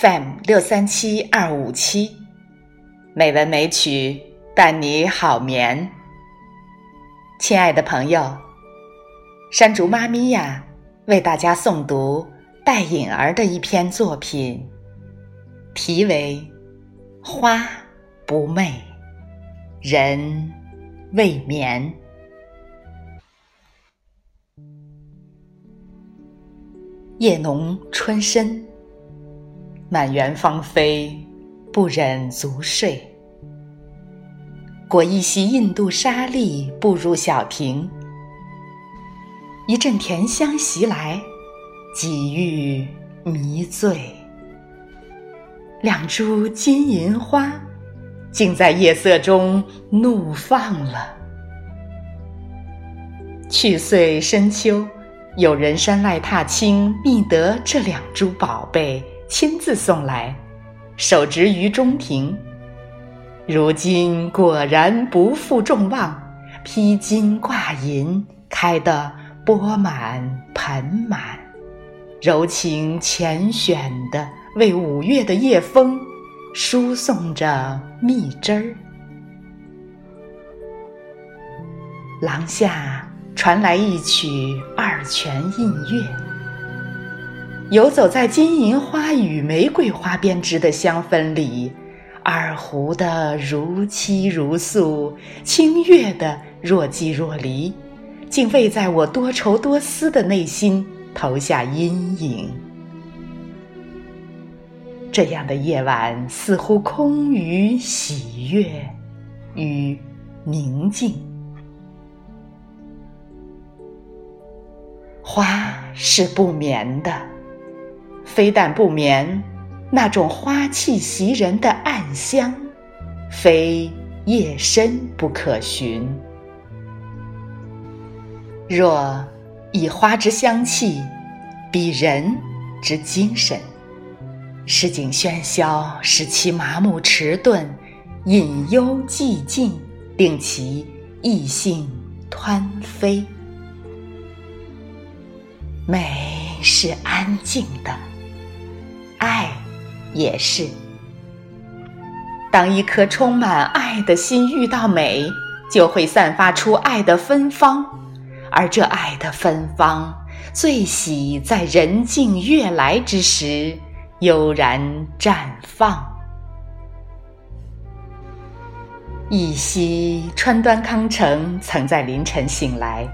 FM 六三七二五七，美文美曲伴你好眠。亲爱的朋友，山竹妈咪呀，为大家诵读戴颖儿的一篇作品，题为《花不寐，人未眠》。夜浓春深，满园芳菲，不忍足睡。裹一袭印度纱丽，步入小亭，一阵甜香袭来，几欲迷醉。两株金银花，竟在夜色中怒放了。去岁深秋。有人山外踏青，觅得这两株宝贝，亲自送来，手植于中庭。如今果然不负众望，披金挂银，开得钵满盆满，柔情浅选的为五月的夜风输送着蜜汁儿。廊下。传来一曲二泉映月，游走在金银花与玫瑰花编织的香氛里，二胡的如泣如诉，清月的若即若离，竟未在我多愁多思的内心投下阴影。这样的夜晚，似乎空余喜悦与宁静。花是不眠的，非但不眠，那种花气袭人的暗香，非夜深不可寻。若以花之香气比人之精神，市井喧嚣使其麻木迟钝，隐幽寂静令其意兴湍飞。美是安静的，爱也是。当一颗充满爱的心遇到美，就会散发出爱的芬芳，而这爱的芬芳，最喜在人静月来之时悠然绽放。忆昔川端康成曾在凌晨醒来。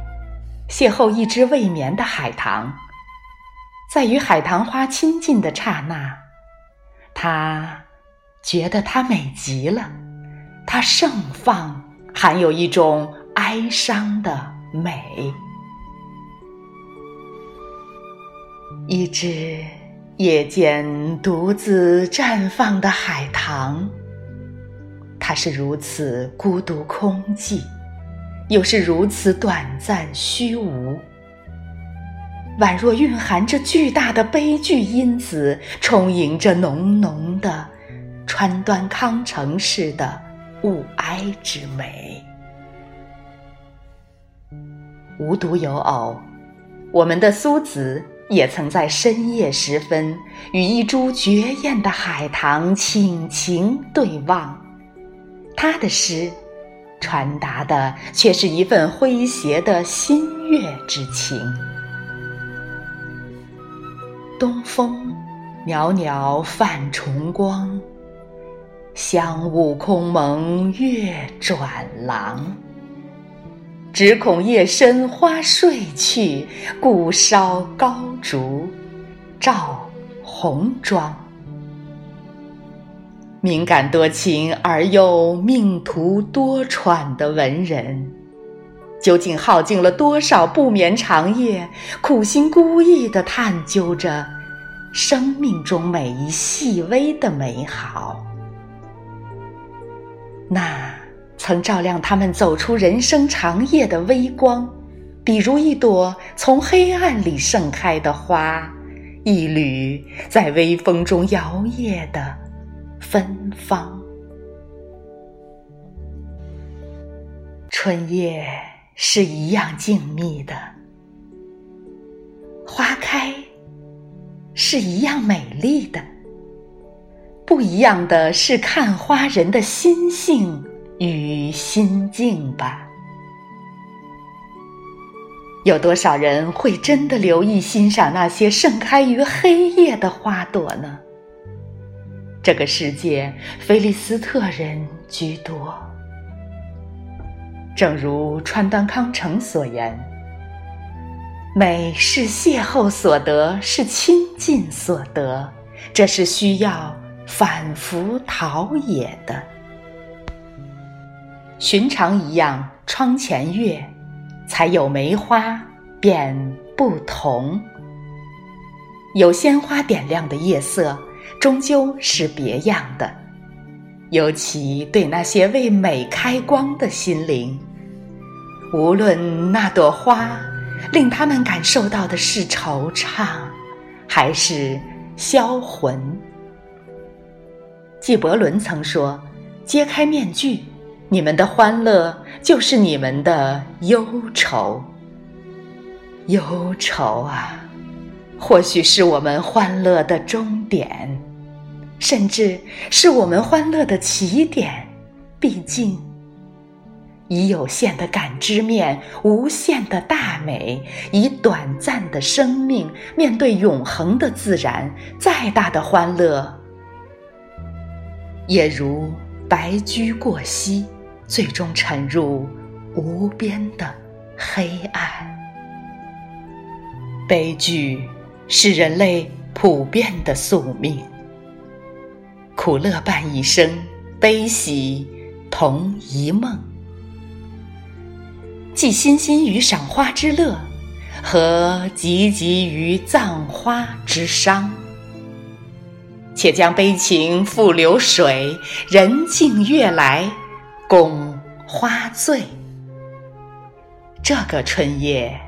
邂逅一只未眠的海棠，在与海棠花亲近的刹那，他觉得它美极了，它盛放，含有一种哀伤的美。一只夜间独自绽放的海棠，它是如此孤独空寂。又是如此短暂虚无，宛若蕴含着巨大的悲剧因子，充盈着浓浓的川端康成式的物哀之美。无独有偶，我们的苏子也曾在深夜时分与一株绝艳的海棠倾情对望，他的诗。传达的却是一份诙谐的心悦之情。东风袅袅泛重光，香雾空蒙月转廊。只恐夜深花睡去，故烧高烛照红妆。敏感多情而又命途多舛的文人，究竟耗尽了多少不眠长夜，苦心孤诣地探究着生命中每一细微的美好？那曾照亮他们走出人生长夜的微光，比如一朵从黑暗里盛开的花，一缕在微风中摇曳的。芬芳，春夜是一样静谧的，花开是一样美丽的。不一样的是看花人的心性与心境吧。有多少人会真的留意欣赏那些盛开于黑夜的花朵呢？这个世界，菲利斯特人居多。正如川端康成所言：“美是邂逅所得，是亲近所得，这是需要反复陶冶的。寻常一样，窗前月。”才有梅花便不同，有鲜花点亮的夜色，终究是别样的。尤其对那些为美开光的心灵，无论那朵花令他们感受到的是惆怅，还是销魂。纪伯伦曾说：“揭开面具。”你们的欢乐就是你们的忧愁，忧愁啊，或许是我们欢乐的终点，甚至是我们欢乐的起点。毕竟，以有限的感知面，无限的大美；以短暂的生命，面对永恒的自然，再大的欢乐，也如白驹过隙。最终沉入无边的黑暗。悲剧是人类普遍的宿命，苦乐伴一生，悲喜同一梦。寄欣欣于赏花之乐，和汲汲于葬花之伤。且将悲情付流水，人静月来。共花醉。这个春夜，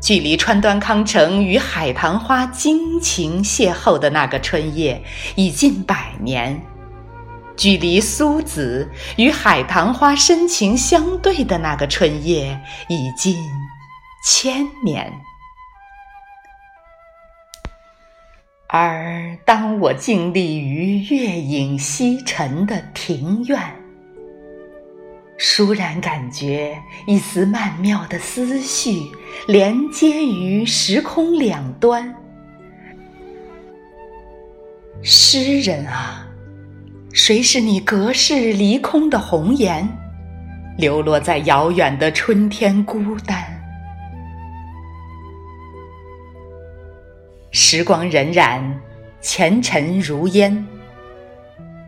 距离川端康成与海棠花惊情邂逅的那个春夜已近百年，距离苏子与海棠花深情相对的那个春夜已近千年。而当我静立于月影西沉的庭院，倏然感觉一丝曼妙的思绪连接于时空两端。诗人啊，谁是你隔世离空的红颜？流落在遥远的春天，孤单。时光荏苒，前尘如烟。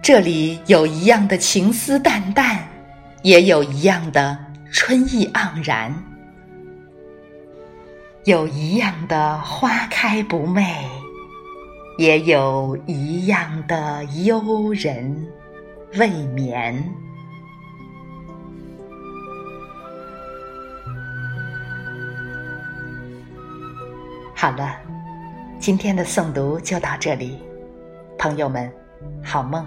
这里有一样的情思淡淡。也有一样的春意盎然，有一样的花开不昧，也有一样的幽人未眠。好了，今天的诵读就到这里，朋友们，好梦。